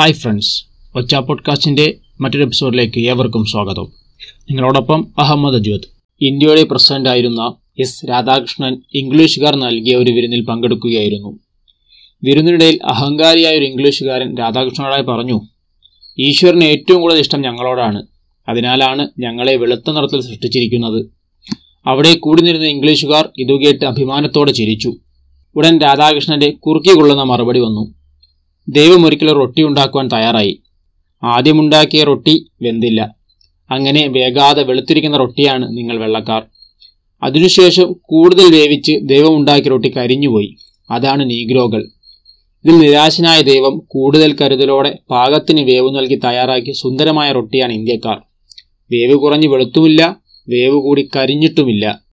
Hi friends ഒച്ച പോഡ്കാസ്റ്റിന്റെ മറ്റൊരു എപ്പിസോഡിലേക്ക് ഏവർക്കും സ്വാഗതം. നിങ്ങളോടൊപ്പം അഹമ്മദ് അജ്വദ്. ഇന്ത്യയുടെ പ്രസിഡന്റ് ആയിരുന്ന എസ് രാധാകൃഷ്ണൻ ഇംഗ്ലീഷുകാർ നൽകിയ ഒരു വിരുന്നിൽ പങ്കെടുക്കുകയായിരുന്നു. വിരുന്നിനിടയിൽ അഹങ്കാരിയായ ഒരു ഇംഗ്ലീഷുകാരൻ രാധാകൃഷ്ണനോടായി പറഞ്ഞു ഈശ്വരന് ഏറ്റവും കൂടുതൽ ഇഷ്ടം ഞങ്ങളോടാണ്. അതിനാലാണ് ഞങ്ങളെ വെളുത്ത നിറത്തിൽ സൃഷ്ടിച്ചിരിക്കുന്നത്. അവിടെ കൂടി നിന്ന ഇംഗ്ലീഷുകാർ ഇതുകേട്ട് അഭിമാനത്തോടെ ചിരിച്ചു. ഉടൻ രാധാകൃഷ്ണന്റെ കുറുക്കി കൊള്ളുന്ന മറുപടി വന്നു. ദൈവം ഒരിക്കലും റൊട്ടി ഉണ്ടാക്കുവാൻ തയ്യാറായി. ആദ്യമുണ്ടാക്കിയ റൊട്ടി വെന്തില്ല. അങ്ങനെ വേഗാതെ വെളുത്തിരിക്കുന്ന റൊട്ടിയാണ് നിങ്ങൾ വെള്ളക്കാർ. അതിനുശേഷം കൂടുതൽ വേവിച്ച് ദൈവം ഉണ്ടാക്കിയ റൊട്ടി കരിഞ്ഞുപോയി. അതാണ് നീഗ്രോകൾ. ഇതിൽ നിരാശനായ ദൈവം കൂടുതൽ കരുതലോടെ പാകത്തിന് വേവ് നൽകി തയ്യാറാക്കിയ സുന്ദരമായ റൊട്ടിയാണ് ഇന്ത്യക്കാർ. വേവ് കുറഞ്ഞ് വെളുത്തുമില്ല വേവ് കൂടി കരിഞ്ഞിട്ടുമില്ല.